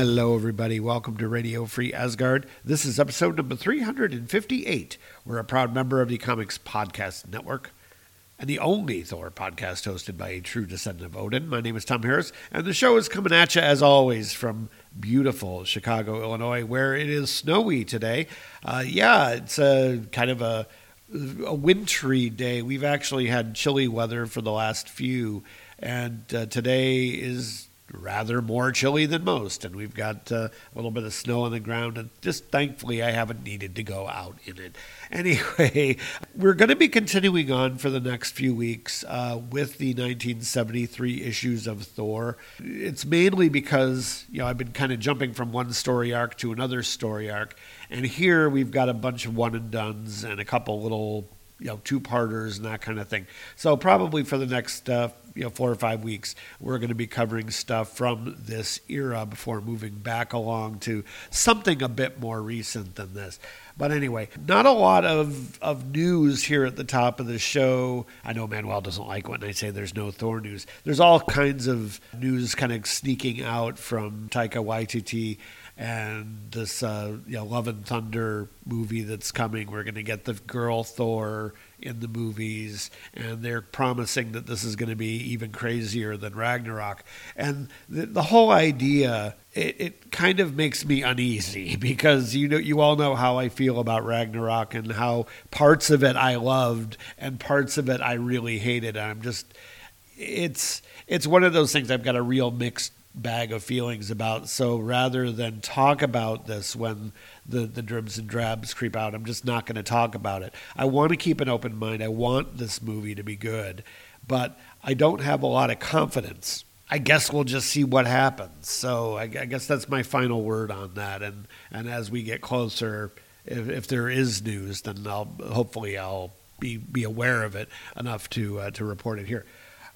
Hello, everybody. Welcome to Radio Free Asgard. This is episode number 358. We're a proud member of the Comics Podcast Network and the only Thor podcast hosted by a true descendant of Odin. My name is Tom Harris, and the show is coming at you, as always, from beautiful Chicago, Illinois, where it is snowy today. Uh, yeah, it's a kind of a, a wintry day. We've actually had chilly weather for the last few, and uh, today is rather more chilly than most, and we've got uh, a little bit of snow on the ground, and just thankfully I haven't needed to go out in it. Anyway, we're going to be continuing on for the next few weeks uh, with the 1973 issues of Thor. It's mainly because you know I've been kind of jumping from one story arc to another story arc, and here we've got a bunch of one and duns and a couple little you know two parters and that kind of thing. So probably for the next uh, you know four or five weeks, we're going to be covering stuff from this era before moving back along to something a bit more recent than this. But anyway, not a lot of, of news here at the top of the show. I know Manuel doesn't like when I say there's no Thor news. There's all kinds of news kind of sneaking out from Taika Waititi and this uh, you know Love and Thunder movie that's coming. We're going to get the girl Thor in the movies, and they're promising that this is going to be even crazier than Ragnarok. And the, the whole idea, it, it kind of makes me uneasy because you know you all know how I feel about Ragnarok and how parts of it I loved and parts of it I really hated. And I'm just it's it's one of those things I've got a real mixed bag of feelings about. So rather than talk about this when the, the dribs and drabs creep out, I'm just not going to talk about it. I want to keep an open mind. I want this movie to be good, but I don't have a lot of confidence. I guess we'll just see what happens. So I, I guess that's my final word on that. And and as we get closer, if, if there is news, then I'll hopefully I'll be be aware of it enough to uh, to report it here.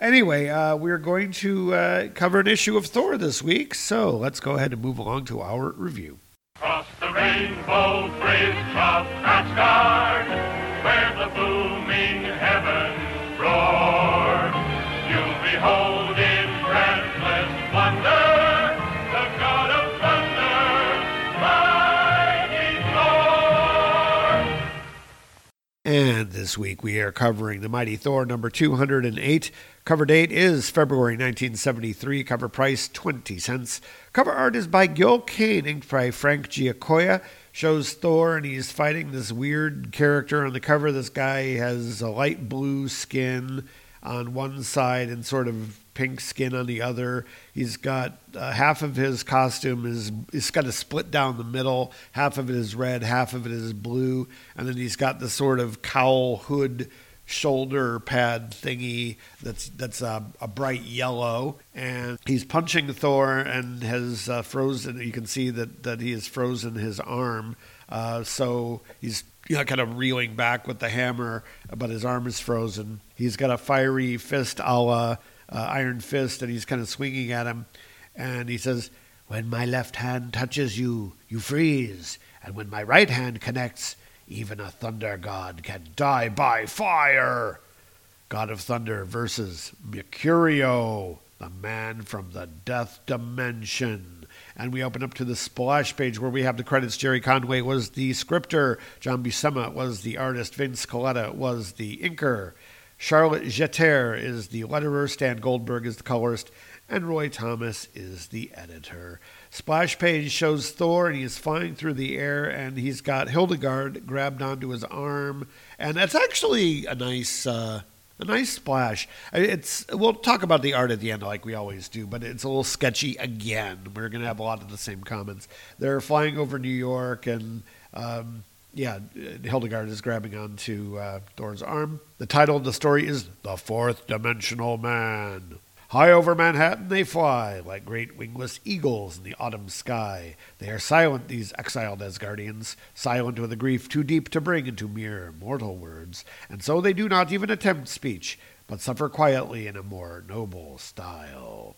Anyway, uh, we're going to uh, cover an issue of Thor this week, so let's go ahead and move along to our review. Cross the rainbow bridge of Asgard, where the booming heavens roar. You'll behold And this week we are covering the Mighty Thor number 208. Cover date is February 1973. Cover price 20 cents. Cover art is by Gil Kane, inked by Frank Giacoia. Shows Thor and he's fighting this weird character on the cover. This guy has a light blue skin on one side and sort of pink skin on the other. He's got uh, half of his costume is it's got a split down the middle. Half of it is red, half of it is blue, and then he's got the sort of cowl hood shoulder pad thingy that's that's a, a, bright yellow and he's punching Thor and has uh, frozen you can see that that he has frozen his arm uh, so he's you know, kind of reeling back with the hammer but his arm is frozen he's got a fiery fist a la uh, Iron Fist and he's kind of swinging at him and he says when my left hand touches you you freeze and when my right hand connects even a thunder god can die by fire. God of Thunder versus Mercurio, the man from the death dimension. And we open up to the splash page where we have the credits. Gerry Conway was the scripter, John Buscema was the artist, Vince Colletta was the inker, Charlotte Jetter is the letterer, Stan Goldberg is the colorist, and Roy Thomas is the editor. Splash page shows Thor and he's flying through the air and he's got Hildegard grabbed onto his arm and that's actually a nice uh, a nice splash. It's we'll talk about the art at the end like we always do, but it's a little sketchy again. We're to have a lot of the same comments. They're flying over New York and um, yeah, Hildegard is grabbing onto uh, Thor's arm. The title of the story is The Fourth Dimensional Man. High over Manhattan they fly, like great wingless eagles in the autumn sky. They are silent, these exiled Asgardians, silent with a grief too deep to bring into mere mortal words, and so they do not even attempt speech, but suffer quietly in a more noble style.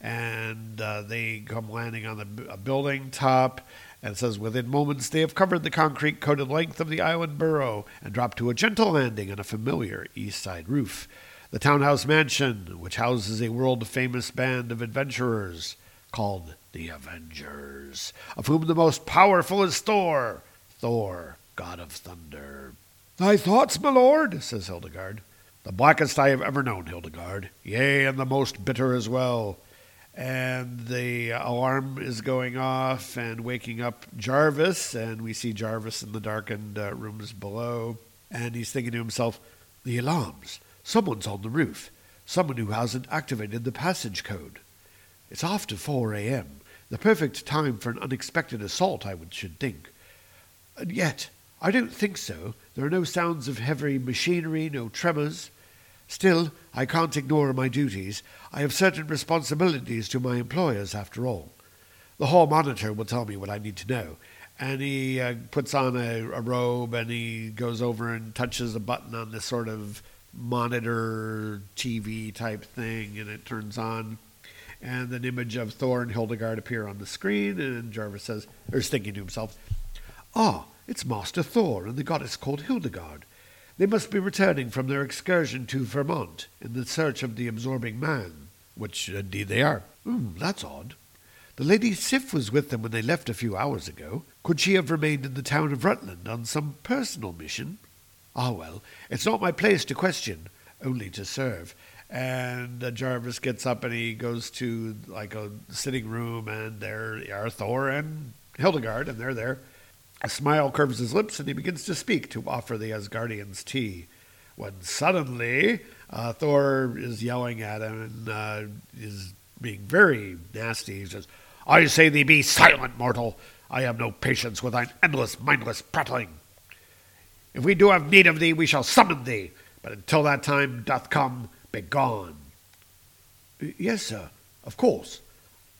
And uh, they come landing on the, a building top, and it says, Within moments they have covered the concrete coated length of the island borough and dropped to a gentle landing on a familiar east side roof the townhouse mansion, which houses a world famous band of adventurers called the Avengers, of whom the most powerful is Thor, Thor, god of thunder. Thy thoughts, my lord, says Hildegard. The blackest I have ever known, Hildegard, yea, and the most bitter as well. And the alarm is going off and waking up Jarvis, and we see Jarvis in the darkened uh, rooms below. And he's thinking to himself, The alarms. Someone's on the roof. Someone who hasn't activated the passage code. It's after 4 a.m., the perfect time for an unexpected assault, I would, should think. And yet, I don't think so. There are no sounds of heavy machinery, no tremors. Still, I can't ignore my duties. I have certain responsibilities to my employers, after all. The hall monitor will tell me what I need to know. And he uh, puts on a, a robe and he goes over and touches a button on this sort of monitor TV type thing, and it turns on, and an image of Thor and Hildegard appear on the screen, and Jarvis says, or is thinking to himself, "Ah, it's Master Thor and the goddess called Hildegard. They must be returning from their excursion to Vermont in the search of the absorbing man." Which indeed they are. Mm, that's odd. The Lady Sif was with them when they left a few hours ago. Could she have remained in the town of Rutland on some personal mission? Ah, well, it's not my place to question, only to serve. And uh, Jarvis gets up and he goes to like a sitting room, and there are Thor and Hildegard, and they're there. A smile curves his lips, and he begins to speak to offer the Asgardians tea. When suddenly uh, Thor is yelling at him and uh, is being very nasty. He says, I say thee be silent, mortal. I have no patience with thine endless, mindless prattling. If we do have need of thee, we shall summon thee. But until that time doth come, begone. Yes, sir, of course.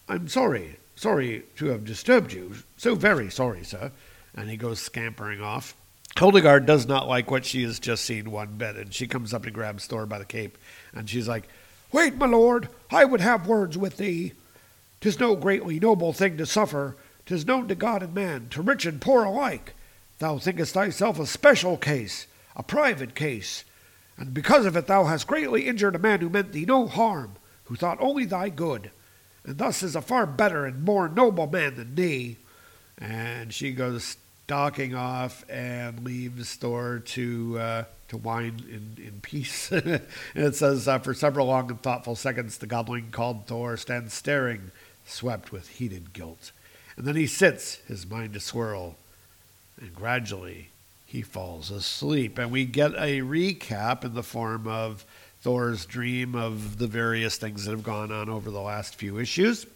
I'm sorry, sorry to have disturbed you. So very sorry, sir. And he goes scampering off. Hildegard does not like what she has just seen one bit, and she comes up and grabs Thor by the cape, and she's like, Wait, my lord, I would have words with thee. Tis no greatly noble thing to suffer. Tis known to God and man, to rich and poor alike. Thou thinkest thyself a special case, a private case, and because of it thou hast greatly injured a man who meant thee no harm, who thought only thy good, and thus is a far better and more noble man than thee. And she goes stalking off and leaves Thor to uh, to whine in, in peace. and it says, uh, for several long and thoughtful seconds, the godling called Thor stands staring, swept with heated guilt. And then he sits, his mind a swirl and gradually he falls asleep. And we get a recap in the form of Thor's dream of the various things that have gone on over the last few issues.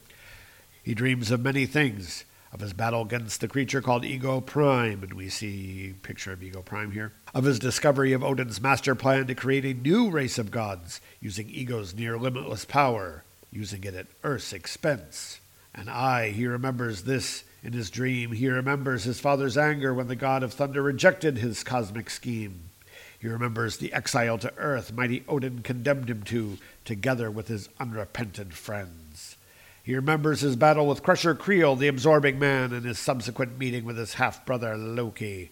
He dreams of many things, of his battle against the creature called Ego Prime, and we see a picture of Ego Prime here, of his discovery of Odin's master plan to create a new race of gods using Ego's near limitless power, using it at Earth's expense. And I, he remembers this in his dream, he remembers his father's anger when the god of thunder rejected his cosmic scheme. He remembers the exile to earth mighty Odin condemned him to, together with his unrepentant friends. He remembers his battle with Crusher Creel, the absorbing man, and his subsequent meeting with his half brother Loki.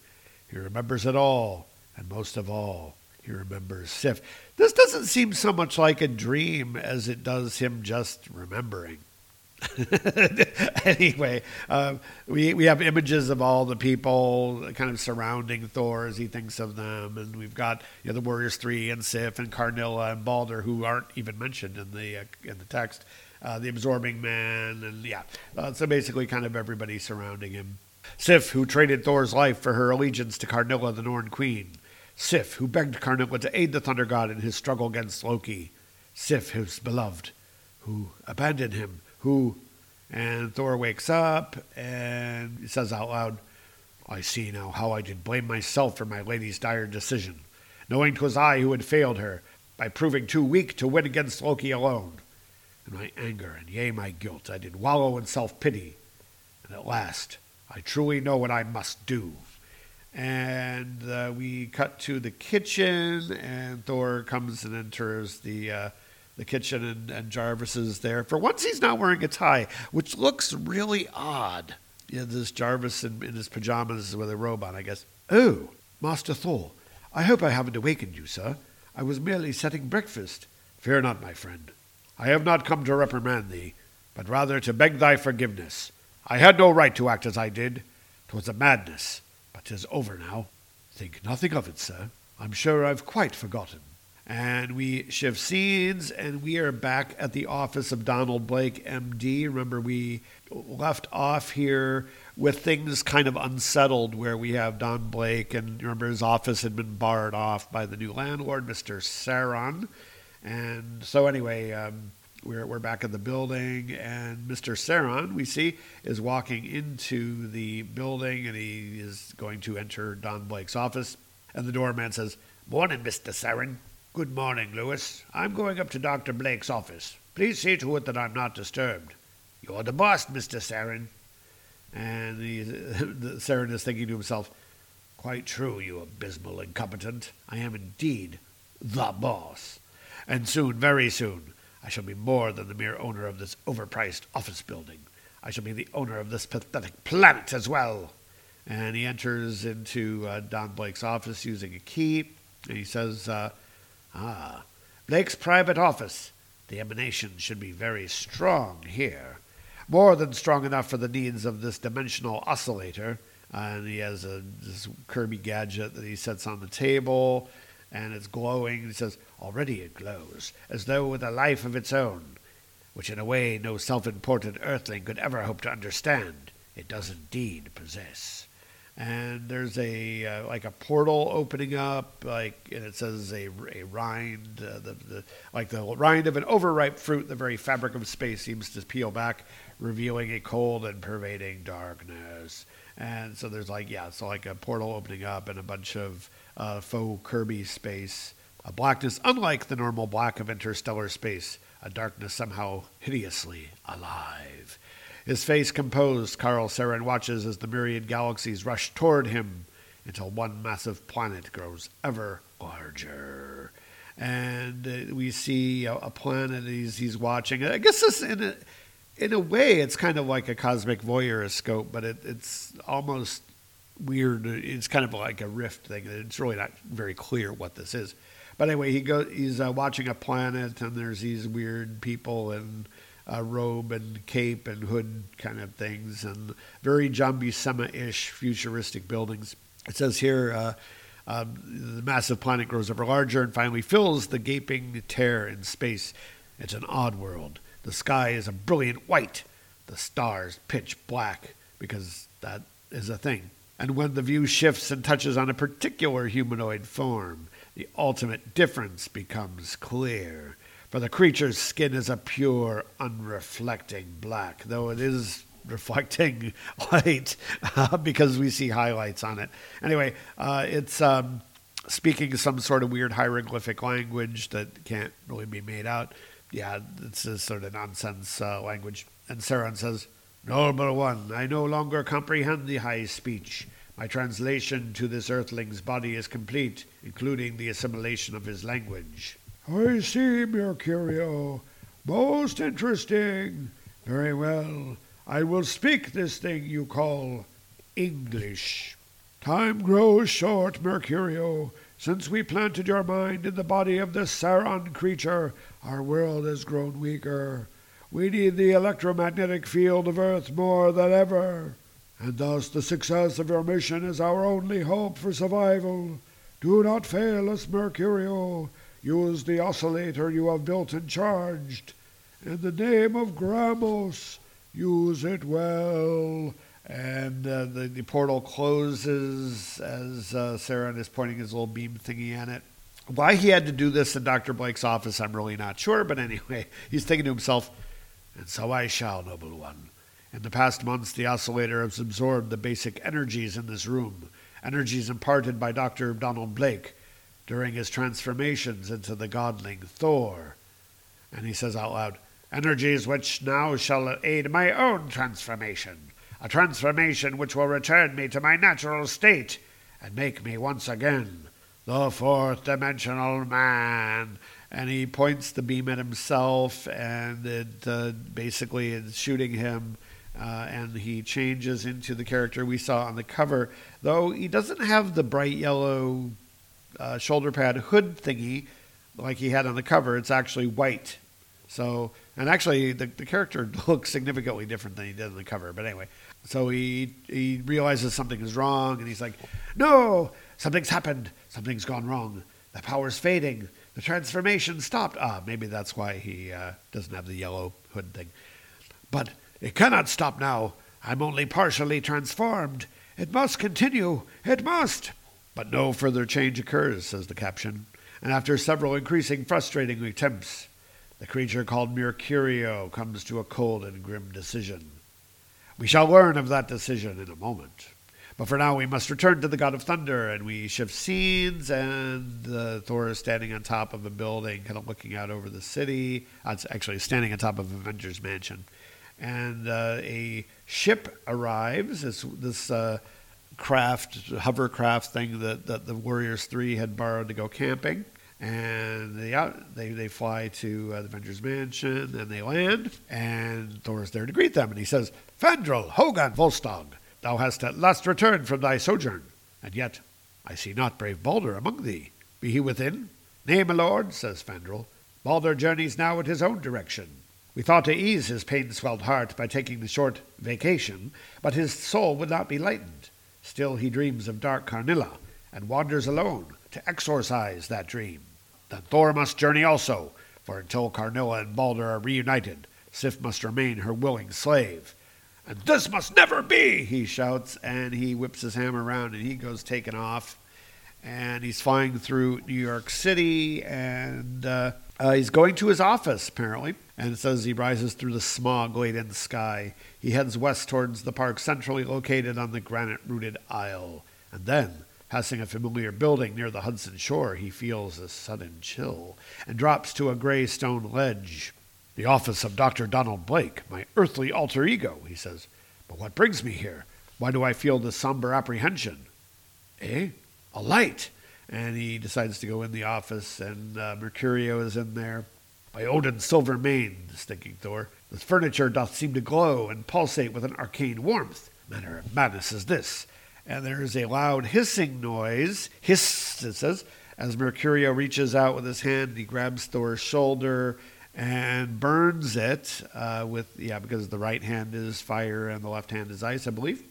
He remembers it all, and most of all, he remembers Sif. This doesn't seem so much like a dream as it does him just remembering. anyway, uh, we we have images of all the people kind of surrounding Thor as he thinks of them, and we've got you know the Warriors Three and Sif and Karnilla and Balder who aren't even mentioned in the uh, in the text. Uh, the Absorbing Man, and yeah, uh, so basically, kind of everybody surrounding him. Sif, who traded Thor's life for her allegiance to Karnilla, the Norn Queen. Sif, who begged Karnilla to aid the Thunder God in his struggle against Loki. Sif, his beloved, who abandoned him who, and Thor wakes up and says out loud, I see now how I did blame myself for my lady's dire decision, knowing 'twas I who had failed her by proving too weak to win against Loki alone. In my anger and yea, my guilt, I did wallow in self pity. And at last, I truly know what I must do. And uh, we cut to the kitchen, and Thor comes and enters the uh, the kitchen, and, and Jarvis is there. For once, he's not wearing a tie, which looks really odd. Yeah, this Jarvis in, in his pajamas with a robe on, I guess. Oh, Master Thor, I hope I haven't awakened you, sir. I was merely setting breakfast. Fear not, my friend. I have not come to reprimand thee, but rather to beg thy forgiveness. I had no right to act as I did. 'Twas a madness, but 'tis over now. Think nothing of it, sir. I'm sure I've quite forgotten. And we shift scenes, and we are back at the office of Donald Blake, MD. Remember, we left off here with things kind of unsettled, where we have Don Blake, and remember his office had been barred off by the new landlord, Mr. Saron. And so, anyway, um, we're, we're back in the building, and Mr. Saron, we see, is walking into the building, and he is going to enter Don Blake's office. And the doorman says, Morning, Mr. Saron. Good morning, Lewis. I'm going up to Dr. Blake's office. Please see to it that I'm not disturbed. You're the boss, Mr. Saron. And he, the Saron is thinking to himself, Quite true, you abysmal incompetent. I am indeed the boss. And soon, very soon, I shall be more than the mere owner of this overpriced office building. I shall be the owner of this pathetic planet as well. And he enters into uh, Don Blake's office using a key, and he says, uh, Ah, Blake's private office. The emanation should be very strong here. More than strong enough for the needs of this dimensional oscillator. and he has a this Kirby gadget that he sets on the table, and it's glowing. He says, Already it glows, as though with a life of its own, which in a way no self important earthling could ever hope to understand. It does indeed possess and there's a uh, like a portal opening up, like and it says a, a rind, uh, the, the like the rind of an overripe fruit. The very fabric of space seems to peel back, revealing a cold and pervading darkness. And so there's like yeah, so like a portal opening up and a bunch of uh, faux Kirby space, a blackness unlike the normal black of interstellar space, a darkness somehow hideously alive. His face composed, Carl Saron watches as the myriad galaxies rush toward him until one massive planet grows ever larger. And uh, we see a, a planet he's, he's watching. I guess this, in a, in a way, it's kind of like a cosmic voyeuroscope, but it, it's almost weird. It's kind of like a rift thing. It's really not very clear what this is. But anyway, he goes. He's uh, watching a planet, and there's these weird people and uh, robe and cape and hood kind of things, and very John Buscema-ish futuristic buildings. It says here, uh, um, the massive planet grows ever larger and finally fills the gaping tear in space. It's an odd world. The sky is a brilliant white, the stars pitch black, because that is a thing. And when the view shifts and touches on a particular humanoid form, the ultimate difference becomes clear for the creature's skin is a pure, unreflecting black, though it is reflecting light uh, because we see highlights on it. Anyway, uh, it's um, speaking some sort of weird hieroglyphic language that can't really be made out. Yeah, it's a sort of nonsense uh, language. And Saron says, Noble one, I no longer comprehend the high speech. My translation to this earthling's body is complete, including the assimilation of his language. I see, Mercurio. Most interesting. Very well. I will speak this thing you call English. Time grows short, Mercurio. Since we planted your mind in the body of this Saron creature, our world has grown weaker. We need the electromagnetic field of Earth more than ever, and thus the success of your mission is our only hope for survival. Do not fail us, Mercurio. Use the oscillator you have built and charged. In the name of Gramos, use it well. And uh, the, the portal closes as uh, Saron is pointing his little beam thingy at it. Why he had to do this in Dr. Blake's office, I'm really not sure, but anyway, he's thinking to himself, and so I shall, noble one. In the past months, the oscillator has absorbed the basic energies in this room, energies imparted by Dr. Donald Blake during his transformations into the godling Thor. And he says out loud, energies which now shall aid my own transformation, a transformation which will return me to my natural state and make me once again the fourth dimensional man. And he points the beam at himself, and it uh, basically is shooting him. Uh, and he changes into the character we saw on the cover, though he doesn't have the bright yellow uh, shoulder pad hood thingy like he had on the cover. It's actually white. So, and actually, the, the character looks significantly different than he did on the cover. But anyway, so he he realizes something is wrong, and he's like, "No, something's happened. Something's gone wrong. The power's fading. The transformation stopped." Ah, maybe that's why he uh, doesn't have the yellow hood thing. But it cannot stop now. I'm only partially transformed. It must continue. It must. But no further change occurs, says the caption. And after several increasing frustrating attempts, the creature called Mercurio comes to a cold and grim decision. We shall learn of that decision in a moment. But for now, we must return to the God of Thunder, and we shift scenes, and uh, Thor is standing on top of a building, kind of looking out over the city. Uh, it's actually standing on top of Avengers Mansion. And uh, a ship arrives, this, this uh, craft, hovercraft thing that, that the Warriors 3 had borrowed to go camping. And they out, they, they fly to uh, the Avengers Mansion and they land. And Thor is there to greet them. And he says, Fandral, Hogun, Volstagg, thou hast at last returned from thy sojourn. And yet I see not brave Balder among thee. Be he within? Nay, my lord, says Fandral. Balder journeys now in his own direction. We thought to ease his pain swelled heart by taking the short vacation, but his soul would not be lightened. Still he dreams of dark Karnilla, and wanders alone to exorcise that dream. Then Thor must journey also, for until Karnilla and Balder are reunited, Sif must remain her willing slave. This must never be, he shouts, and he whips his hammer around and he goes taking off. And he's flying through New York City, and uh, uh, he's going to his office, apparently. And it says he rises through the smog the sky. He heads west towards the park centrally located on the granite rooted isle. And then, passing a familiar building near the Hudson shore, he feels a sudden chill and drops to a gray stone ledge. The office of Dr. Donald Blake, my earthly alter ego, he says. But what brings me here? Why do I feel this somber apprehension? Eh? A light! And he decides to go in the office, and uh, Mercurio is in there. By Odin's silver mane, is thinking Thor, the furniture doth seem to glow and pulsate with an arcane warmth. Manner of madness is this. And there is a loud hissing noise, hiss, it says, as Mercurio reaches out with his hand. He grabs Thor's shoulder and burns it uh, with, yeah, because the right hand is fire and the left hand is ice, I believe.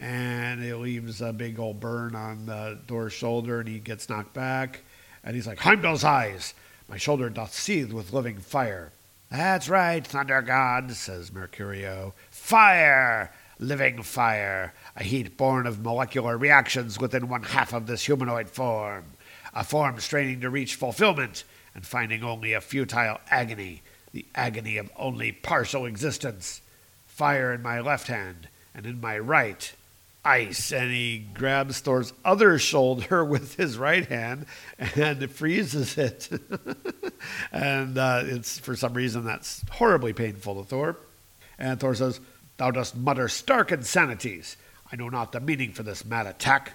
And it leaves a big old burn on uh, Thor's shoulder, and he gets knocked back. And he's like, Heimdall's eyes! My shoulder doth seethe with living fire. That's right, Thunder God, says Mercurio. Fire! Living fire, a heat born of molecular reactions within one half of this humanoid form. A form straining to reach fulfillment and finding only a futile agony, the agony of only partial existence. Fire in my left hand, and in my right, ice. And he grabs Thor's other shoulder with his right hand and freezes it. and uh, it's for some reason that's horribly painful to Thor. And Thor says, Thou dost mutter stark insanities. I know not the meaning for this mad attack,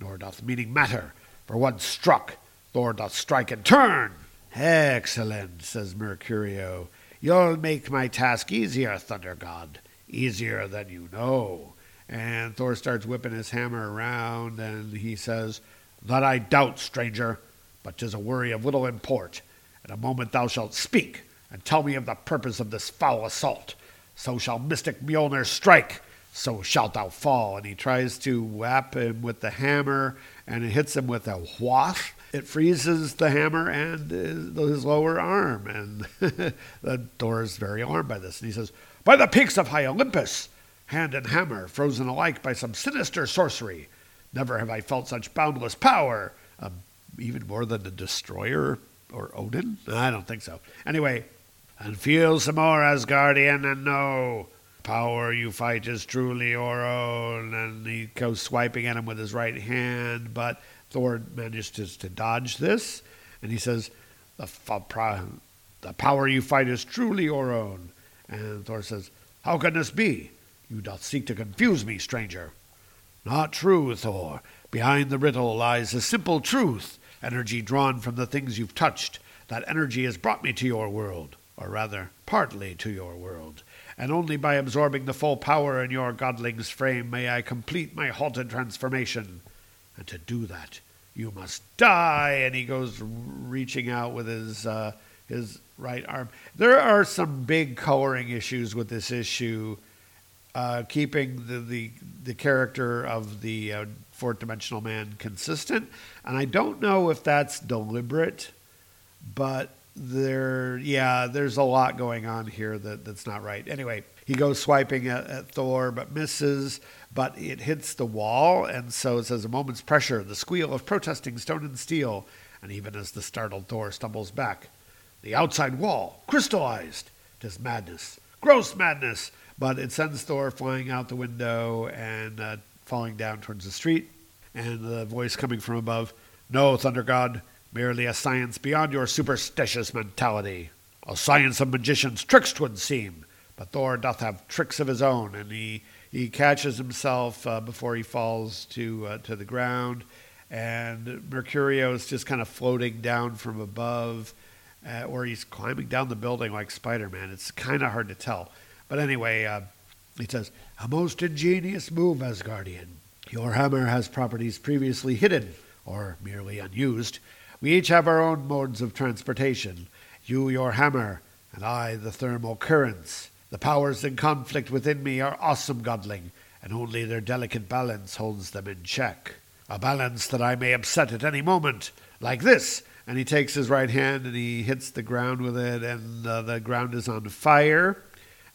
nor doth meaning matter. For once struck, Thor doth strike in turn. Excellent, says Mercurio. You'll make my task easier, Thunder God. Easier than you know. And Thor starts whipping his hammer around, and he says, That I doubt, stranger, but 'tis a worry of little import. In a moment thou shalt speak, and tell me of the purpose of this foul assault. So shall mystic Mjolnir strike, so shalt thou fall. And he tries to whap him with the hammer, and it hits him with a whath. It freezes the hammer and his lower arm. And the Thor is very alarmed by this. And he says, By the peaks of high Olympus, hand and hammer, frozen alike by some sinister sorcery. Never have I felt such boundless power. Um, even more than the destroyer or Odin? I don't think so. Anyway, and feel some more, Asgardian, and know power you fight is truly your own. And he goes swiping at him with his right hand, but Thor manages to, dodge this, and he says, the, the The power you fight is truly your own. And Thor says, How can this be? You doth seek to confuse me, stranger. Not true, Thor. Behind the riddle lies a simple truth, energy drawn from the things you've touched. That energy has brought me to your world, or rather, partly to your world, and only by absorbing the full power in your godling's frame may I complete my halted transformation. And to do that, you must die. And he goes reaching out with his uh, his right arm. There are some big coloring issues with this issue, uh, keeping the, the the character of the uh, fourth dimensional man consistent, and I don't know if that's deliberate, but there, yeah, there's a lot going on here that, that's not right. Anyway, he goes swiping at, at Thor, but misses, but it hits the wall, and so it says a moment's pressure, the squeal of protesting stone and steel, and even as the startled Thor stumbles back, the outside wall crystallized. Tis madness, gross madness, but it sends Thor flying out the window and uh, falling down towards the street, and the voice coming from above, No, Thunder God, merely a science beyond your superstitious mentality. A science of magicians' tricks twould seem, but Thor doth have tricks of his own, and he, he catches himself uh, before he falls to, uh, to the ground, and Mercurio is just kind of floating down from above, uh, or he's climbing down the building like Spider-Man. It's kind of hard to tell. But anyway, uh, he says, A most ingenious move, Asgardian. Your hammer has properties previously hidden, or merely unused, we each have our own modes of transportation. You, your hammer, and I, the thermal currents. The powers in conflict within me are awesome, Godling, and only their delicate balance holds them in check. A balance that I may upset at any moment, like this. And he takes his right hand and he hits the ground with it, and uh, the ground is on fire.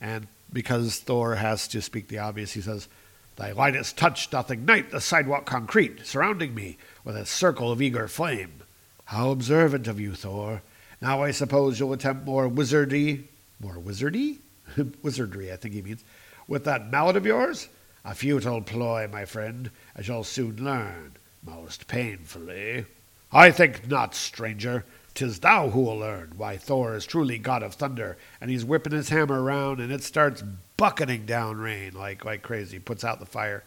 And because Thor has to speak the obvious, he says, Thy lightest touch doth ignite the sidewalk concrete surrounding me with a circle of eager flame. How observant of you, Thor. Now I suppose you'll attempt more wizardy, more wizardy? Wizardry, I think he means, with that mallet of yours? A futile ploy, my friend, as you'll soon learn, most painfully. I think not, stranger. Tis thou who'll learn why Thor is truly god of thunder, and he's whipping his hammer round, and it starts bucketing down rain like like crazy. Puts out the fire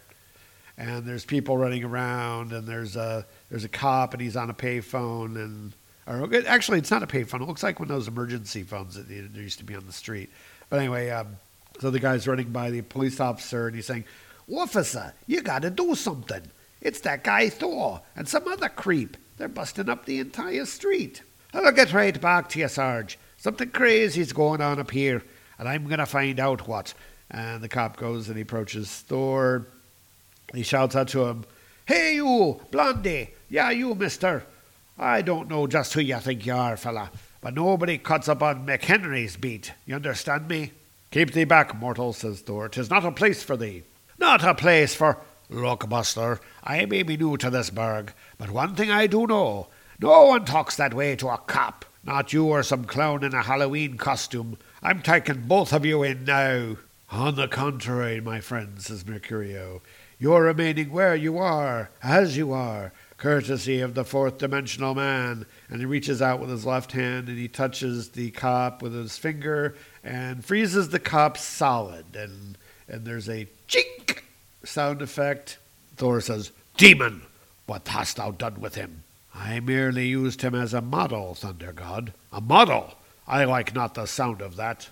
and there's people running around, and there's a there's a cop, and he's on a payphone, and or actually it's not a payphone. It looks like one of those emergency phones that used to be on the street. But anyway, um, so the guy's running by the police officer, and he's saying, "Officer, you got to do something. It's that guy Thor and some other creep. They're busting up the entire street. I'll get right back to you, Sarge. Something crazy's going on up here, and I'm gonna find out what." And the cop goes and he approaches Thor he shouts out to him, Hey, you, Blondie! Yeah, you, mister! I don't know just who you think you are, fella, but nobody cuts up on McHenry's beat. You understand me? Keep thee back, mortal, says Thor. Tis not a place for thee. Not a place for. Look, Buster, I may be new to this burg, but one thing I do know no one talks that way to a cop. Not you or some clown in a Halloween costume. I'm taking both of you in now. On the contrary, my friend, says Mercurio, you're remaining where you are, as you are, courtesy of the fourth dimensional man. And he reaches out with his left hand and he touches the cop with his finger and freezes the cop solid. And, and there's a chink sound effect. Thor says, Demon, what hast thou done with him? I merely used him as a model, Thunder God. A model? I like not the sound of that.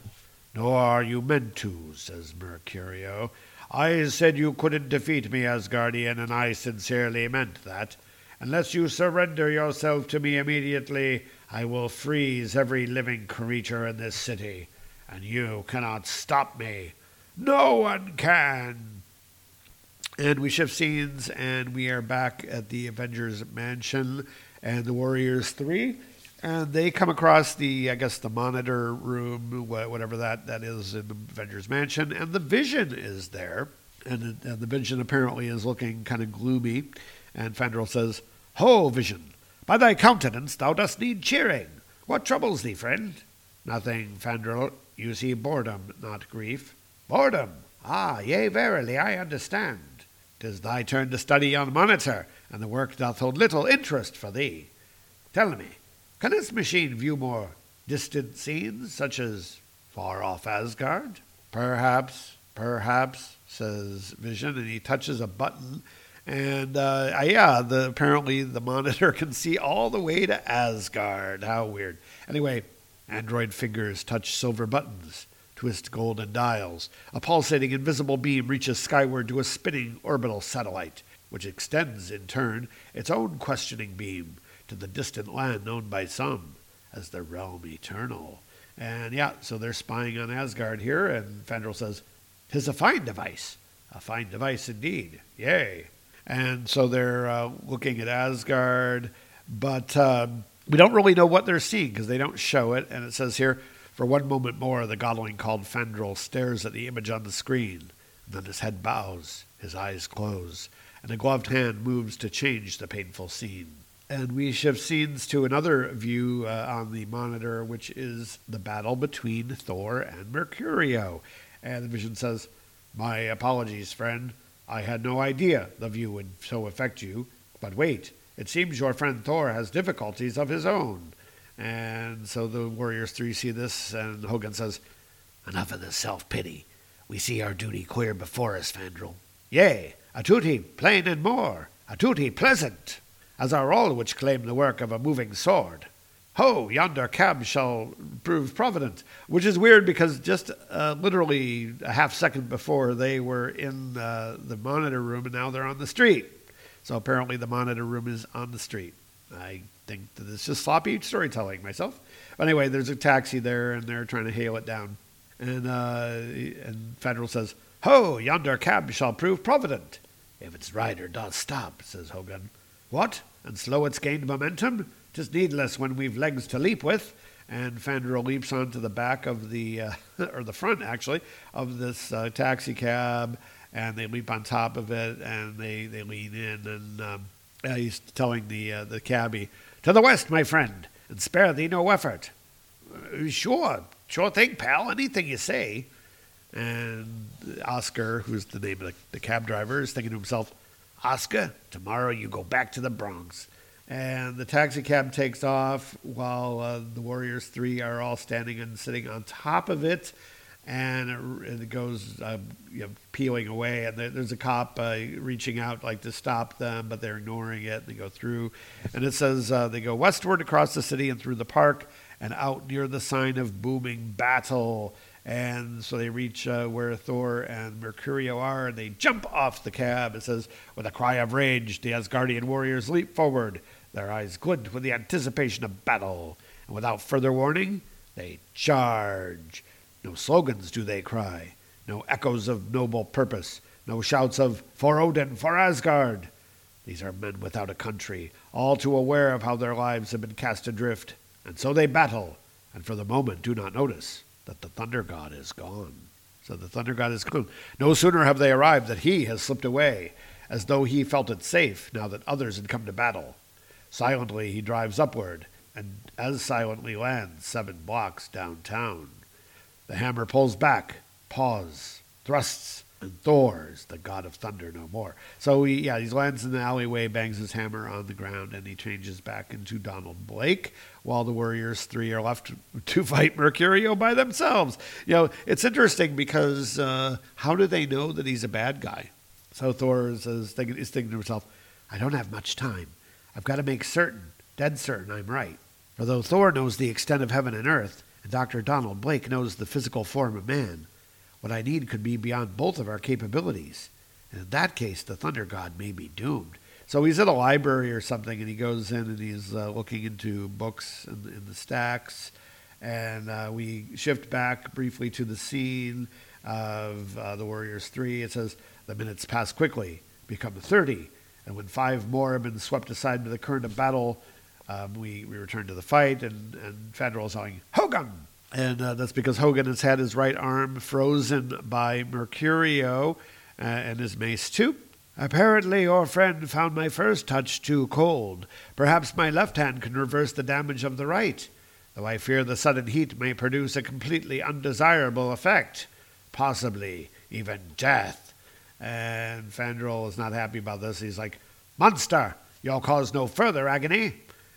Nor are you meant to, says Mercurio. I said you couldn't defeat me, Asgardian, and I sincerely meant that. Unless you surrender yourself to me immediately, I will freeze every living creature in this city, and you cannot stop me. No one can. And we shift scenes, and we are back at the Avengers Mansion and the Warriors 3 and they come across the I guess the monitor room, whatever that that is in the Avengers Mansion, and the Vision is there, and, and the Vision apparently is looking kind of gloomy, and Fandral says, "Ho, Vision, by thy countenance thou dost need cheering. What troubles thee, friend?" "Nothing, Fandral. You see boredom, not grief." "Boredom? Ah, yea, verily, I understand. Tis thy turn to study on monitor, and the work doth hold little interest for thee. Tell me." Can this machine view more Distant scenes such as far off Asgard? Perhaps, perhaps, says Vision, and he touches a button. And uh, yeah, the, apparently the monitor can see all the way to Asgard. How weird. Anyway, android fingers touch silver buttons, twist golden dials. A pulsating invisible beam reaches skyward to a spinning orbital satellite, which extends, in turn, its own questioning beam to the distant land known by some as the realm eternal. And yeah, so they're spying on Asgard here, and Fandral says, "'Tis a fine device, a fine device indeed. Yay!" And so they're uh, looking at Asgard, but um, we don't really know what they're seeing because they don't show it. And it says here, "For one moment more, the godling called Fandral stares at the image on the screen, and then his head bows, his eyes close, and a gloved hand moves to change the painful scene." and we shift scenes to another view uh, on the monitor, which is the battle between Thor and Mercurio. And the vision says, My apologies, friend. I had no idea the view would so affect you. But wait, it seems your friend Thor has difficulties of his own. And so the Warriors 3 see this, and Hogun says, Enough of this self pity. We see our duty clear before us, Fandral. Yea, a duty plain and more, a duty pleasant as are all which claim the work of a moving sword. Ho, yonder cab shall prove provident, which is weird because just uh, literally a half second before they were in uh, the monitor room and now they're on the street. So apparently the monitor room is on the street. I think that it's just sloppy storytelling myself. But anyway, there's a taxi there and they're trying to hail it down. And, uh, and Fandral says, Ho, yonder cab shall prove provident. If its rider does stop, says Hogun. What? And slow its gained momentum? Tis needless when we've legs to leap with. And Fandral leaps onto the back of the, uh, or the front actually, of this uh, taxi cab, and they leap on top of it, and they, they lean in, and um, he's telling the uh, the cabbie, "To the west, my friend, and spare thee no effort." Uh, sure, sure thing, pal. Anything you say. And Oscar, who's the name of the, the cab driver, is thinking to himself, Oscar, tomorrow you go back to the Bronx. And the taxi cab takes off while uh, the Warriors Three are all standing and sitting on top of it. And it, it goes uh, you know, peeling away. And there's a cop uh, reaching out like to stop them, but they're ignoring it. They go through. And it says uh, they go westward across the city and through the park and out near the sign of booming battle. And so they reach uh, where Thor and Mercurio are, and they jump off the cab. It says, with a cry of rage, the Asgardian warriors leap forward, their eyes glint with the anticipation of battle. And without further warning, they charge. No slogans do they cry, no echoes of noble purpose, no shouts of, For Odin, for Asgard. These are men without a country, all too aware of how their lives have been cast adrift. And so they battle, and for the moment do not notice that the thunder god is gone. So the thunder god is gone. No sooner have they arrived that he has slipped away, as though he felt it safe now that others had come to battle. Silently he drives upward, and as silently lands seven blocks downtown. The hammer pulls back, pause, thrusts, and Thor's the god of thunder no more. So he, yeah, he lands in the alleyway, bangs his hammer on the ground, and he changes back into Donald Blake, while the Warriors three are left to fight Mercurio by themselves. You know, it's interesting because uh, how do they know that he's a bad guy? So Thor is, thinking, is thinking to himself, I don't have much time. I've got to make certain, dead certain, I'm right. For though Thor knows the extent of heaven and earth, and Dr. Donald Blake knows the physical form of man, what I need could be beyond both of our capabilities. And in that case, the Thunder God may be doomed. So he's in a library or something, and he goes in and he's uh, looking into books in, in the stacks. And uh, we shift back briefly to the scene of uh, the Warriors 3. It says, The minutes pass quickly, become 30. And when five more have been swept aside by the current of battle, um, we, we return to the fight, and, and Fandral is yelling, Hogun! And uh, that's because Hogun has had his right arm frozen by Mercurio uh, and his mace too. Apparently, your friend found my first touch too cold. Perhaps my left hand can reverse the damage of the right, though I fear the sudden heat may produce a completely undesirable effect, possibly even death. And Fandral is not happy about this. He's like, Monster, you'll cause no further agony.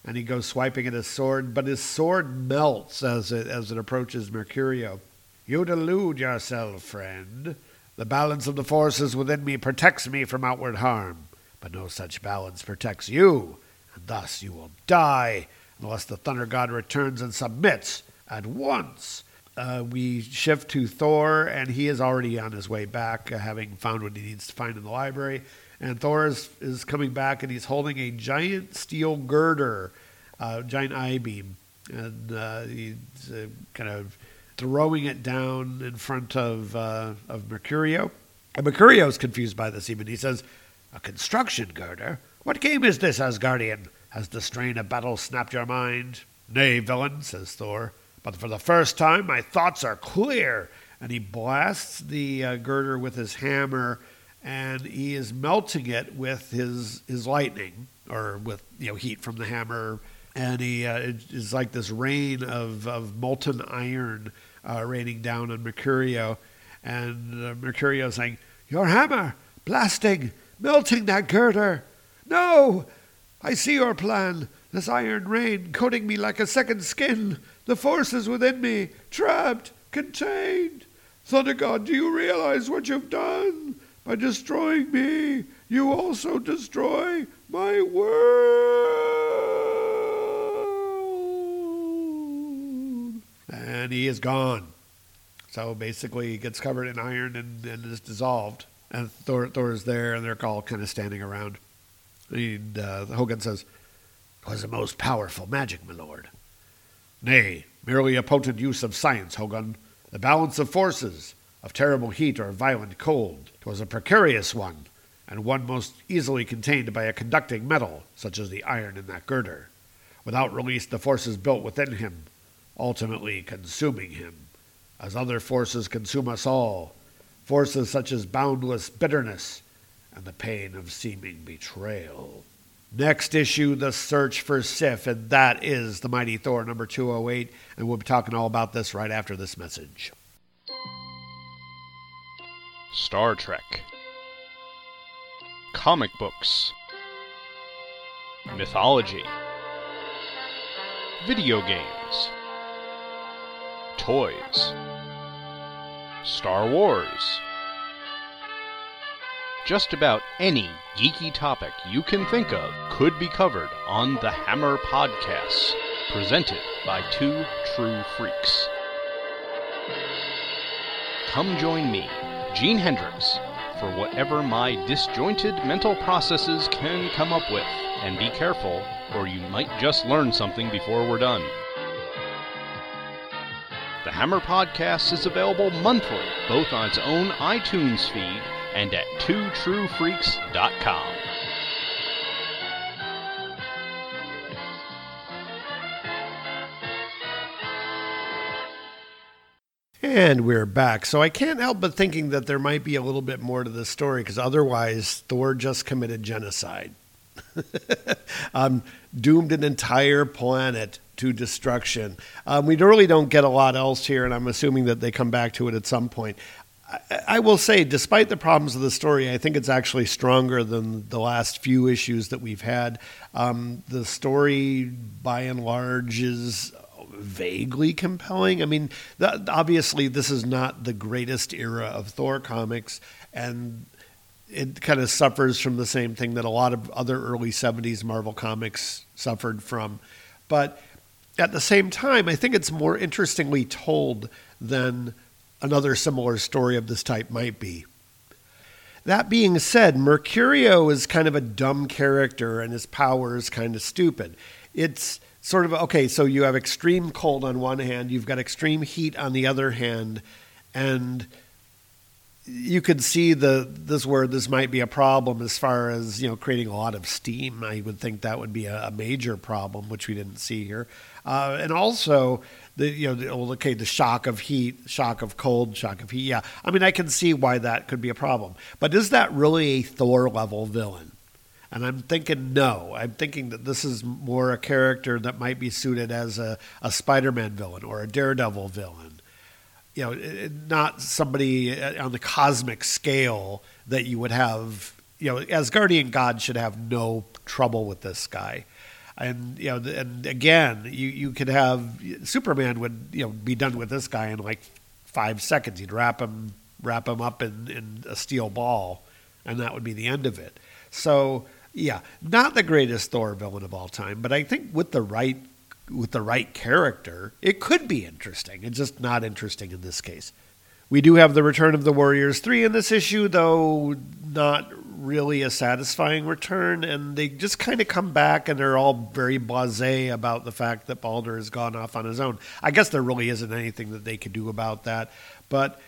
And he goes swiping at his sword, but his sword melts as it, as it approaches Mercurio. You delude yourself, friend. The balance of the forces within me protects me from outward harm, but no such balance protects you, and thus you will die unless the Thunder God returns and submits at once. Uh, we shift to Thor, and he is already on his way back, uh, having found what he needs to find in the library. And Thor is, is coming back, and he's holding a giant steel girder, uh, giant I beam, and uh, he's uh, kind of throwing it down in front of uh, of Mercurio. And Mercurio is confused by this. Even he says, "A construction girder? What game is this, Asgardian? Has the strain of battle snapped your mind?" "Nay, villain," says Thor. But for the first time, my thoughts are clear. And he blasts the uh, girder with his hammer, and he is melting it with his his lightning, or with you know heat from the hammer. And he uh, is like this rain of, of molten iron uh, raining down on Mercurio. And uh, Mercurio saying, Your hammer, blasting, melting that girder. No, I see your plan. This iron rain coating me like a second skin. The forces within me, trapped, contained. Thunder God, do you realize what you've done? By destroying me, you also destroy my world. And he is gone. So basically, he gets covered in iron and, and is dissolved. And Thor, Thor is there, and they're all kind of standing around. And uh, Hogun says, "'Twas the most powerful magic, my lord." Nay, merely a potent use of science, Hogun. The balance of forces, of terrible heat or violent cold. 'Twas a precarious one, and one most easily contained by a conducting metal, such as the iron in that girder. Without release, the forces built within him, ultimately consuming him, as other forces consume us all. Forces such as boundless bitterness and the pain of seeming betrayal. Next issue, The Search for Sif, and that is The Mighty Thor number 208, and we'll be talking all about this right after this message. Star Trek, comic books, mythology, video games, toys, Star Wars. Just about any geeky topic you can think of could be covered on the Hammer Podcasts, presented by two true freaks. Come join me, Gene Hendricks, for whatever my disjointed mental processes can come up with. And be careful, or you might just learn something before we're done. The Hammer Podcast is available monthly, both on its own iTunes feed and at twotruefreaks.com. And we're back. So I can't help but thinking that there might be a little bit more to this story because otherwise Thor just committed genocide. um, doomed an entire planet to destruction. Um, we really don't get a lot else here, and I'm assuming that they come back to it at some point. I, I will say, despite the problems of the story, I think it's actually stronger than the last few issues that we've had. Um, the story, by and large, is vaguely compelling. I mean, obviously, this is not the greatest era of Thor comics, and it kind of suffers from the same thing that a lot of other early 70s Marvel comics suffered from. But at the same time, I think it's more interestingly told than another similar story of this type might be. That being said, Mercurio is kind of a dumb character and his power is kind of stupid. It's sort of okay, so you have extreme cold on one hand, you've got extreme heat on the other hand, and you could see the this where this might be a problem as far as you know creating a lot of steam. I would think that would be a, a major problem, which we didn't see here, uh, and also the you know the, okay the shock of heat, shock of cold, shock of heat. Yeah, I mean I can see why that could be a problem, but is that really a Thor level villain? And I'm thinking no. I'm thinking that this is more a character that might be suited as a, a Spider-Man villain or a Daredevil villain. You know, not somebody uh, on the cosmic scale that you would have. You know, Asgardian God should have no trouble with this guy. And you know, and again, you you could have Superman would you know be done with this guy in like five seconds. He'd wrap him wrap him up in, in a steel ball, and that would be the end of it. So yeah, not the greatest Thor villain of all time, but I think with the right with the right character, it could be interesting. It's just not interesting in this case. We do have the return of the Warriors 3 in this issue, though not really a satisfying return. And they just kind of come back and they're all very blase about the fact that Balder has gone off on his own. I guess there really isn't anything that they could do about that. But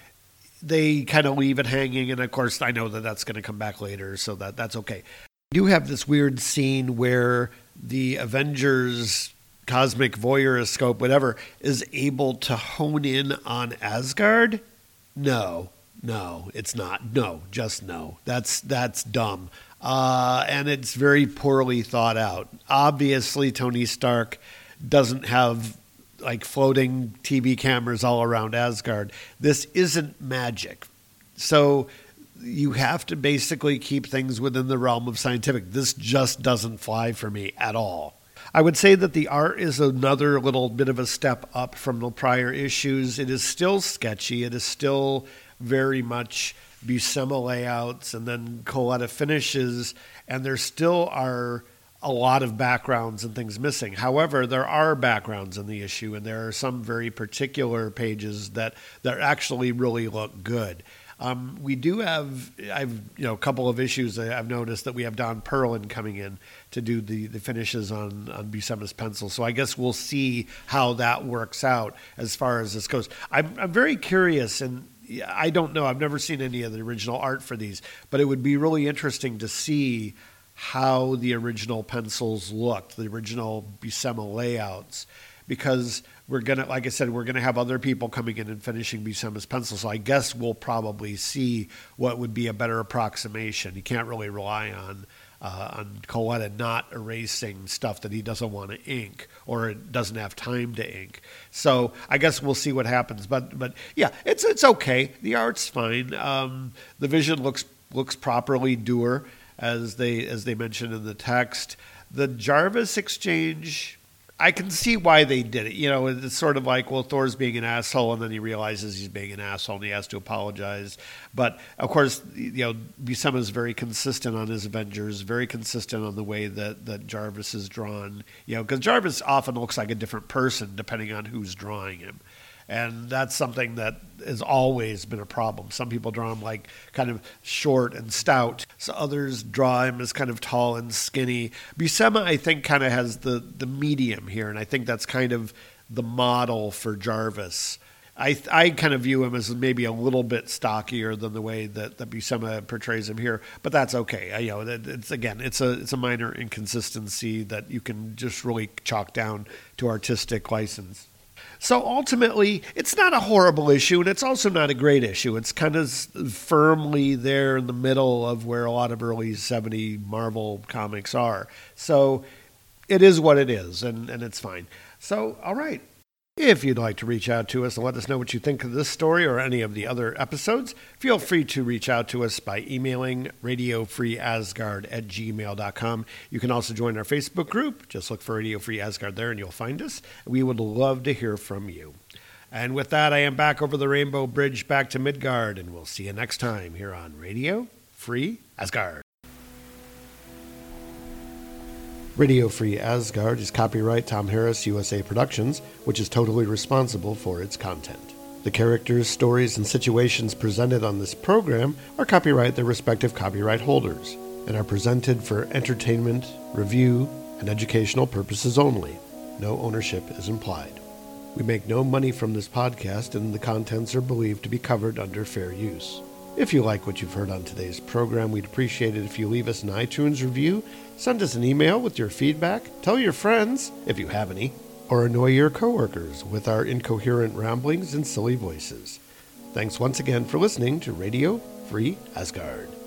they kind of leave it hanging. And of course, I know that that's going to come back later, so that, that's okay. Do have this weird scene where the Avengers cosmic voyeuroscope, whatever, is able to hone in on Asgard? No, no, it's not. No, just no. That's that's dumb, uh, and it's very poorly thought out. Obviously, Tony Stark doesn't have like floating TV cameras all around Asgard. This isn't magic, so you have to basically keep things within the realm of scientific. This just doesn't fly for me at all. I would say that the art is another little bit of a step up from the prior issues. It is still sketchy. It is still very much Buscema layouts and then Colletta finishes, and there still are a lot of backgrounds and things missing. However, there are backgrounds in the issue, and there are some very particular pages that, that actually really look good. Um, we do have, I've you know, a couple of issues I've noticed that we have Don Perlin coming in to do the, the finishes on on Buscema's pencil. So I guess we'll see how that works out as far as this goes. I'm I'm very curious and. I don't know. I've never seen any of the original art for these, but it would be really interesting to see how the original pencils looked, the original Buscema layouts, because we're gonna, like I said, we're gonna have other people coming in and finishing Buscema's pencil. So I guess we'll probably see what would be a better approximation. You can't really rely on uh, on Colletta not erasing stuff that he doesn't want to ink or doesn't have time to ink. So I guess we'll see what happens. But but yeah, it's it's okay. The art's fine. Um, the vision looks looks properly doer as they as they mentioned in the text. The Jarvis exchange I can see why they did it. You know, it's sort of like, well, Thor's being an asshole, and then he realizes he's being an asshole, and he has to apologize. But of course, you know, Buscema is very consistent on his Avengers, very consistent on the way that that Jarvis is drawn. You know, because Jarvis often looks like a different person depending on who's drawing him. And that's something that has always been a problem. Some people draw him like kind of short and stout. So others draw him as kind of tall and skinny. Buscema, I think, kind of has the, the medium here, and I think that's kind of the model for Jarvis. I, I kind of view him as maybe a little bit stockier than the way that, that Buscema portrays him here, but that's okay. I, you know, it's again, it's a it's a minor inconsistency that you can just really chalk down to artistic license. So ultimately, it's not a horrible issue, and it's also not a great issue. It's kind of firmly there in the middle of where a lot of early 70 Marvel comics are. So it is what it is, and, and it's fine. So, all right. If you'd like to reach out to us and let us know what you think of this story or any of the other episodes, feel free to reach out to us by emailing radiofreeasgard at gmail.com. You can also join our Facebook group. Just look for Radio Free Asgard there and you'll find us. We would love to hear from you. And with that, I am back over the Rainbow Bridge back to Midgard, and we'll see you next time here on Radio Free Asgard. Radio Free Asgard is copyright Tom Harris USA Productions, which is totally responsible for its content. The characters, stories, and situations presented on this program are copyright their respective copyright holders and are presented for entertainment, review, and educational purposes only. No ownership is implied. We make no money from this podcast, and the contents are believed to be covered under fair use. If you like what you've heard on today's program, we'd appreciate it if you leave us an iTunes review, send us an email with your feedback, tell your friends, if you have any, or annoy your coworkers with our incoherent ramblings and silly voices. Thanks once again for listening to Radio Free Asgard.